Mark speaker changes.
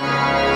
Speaker 1: Bye.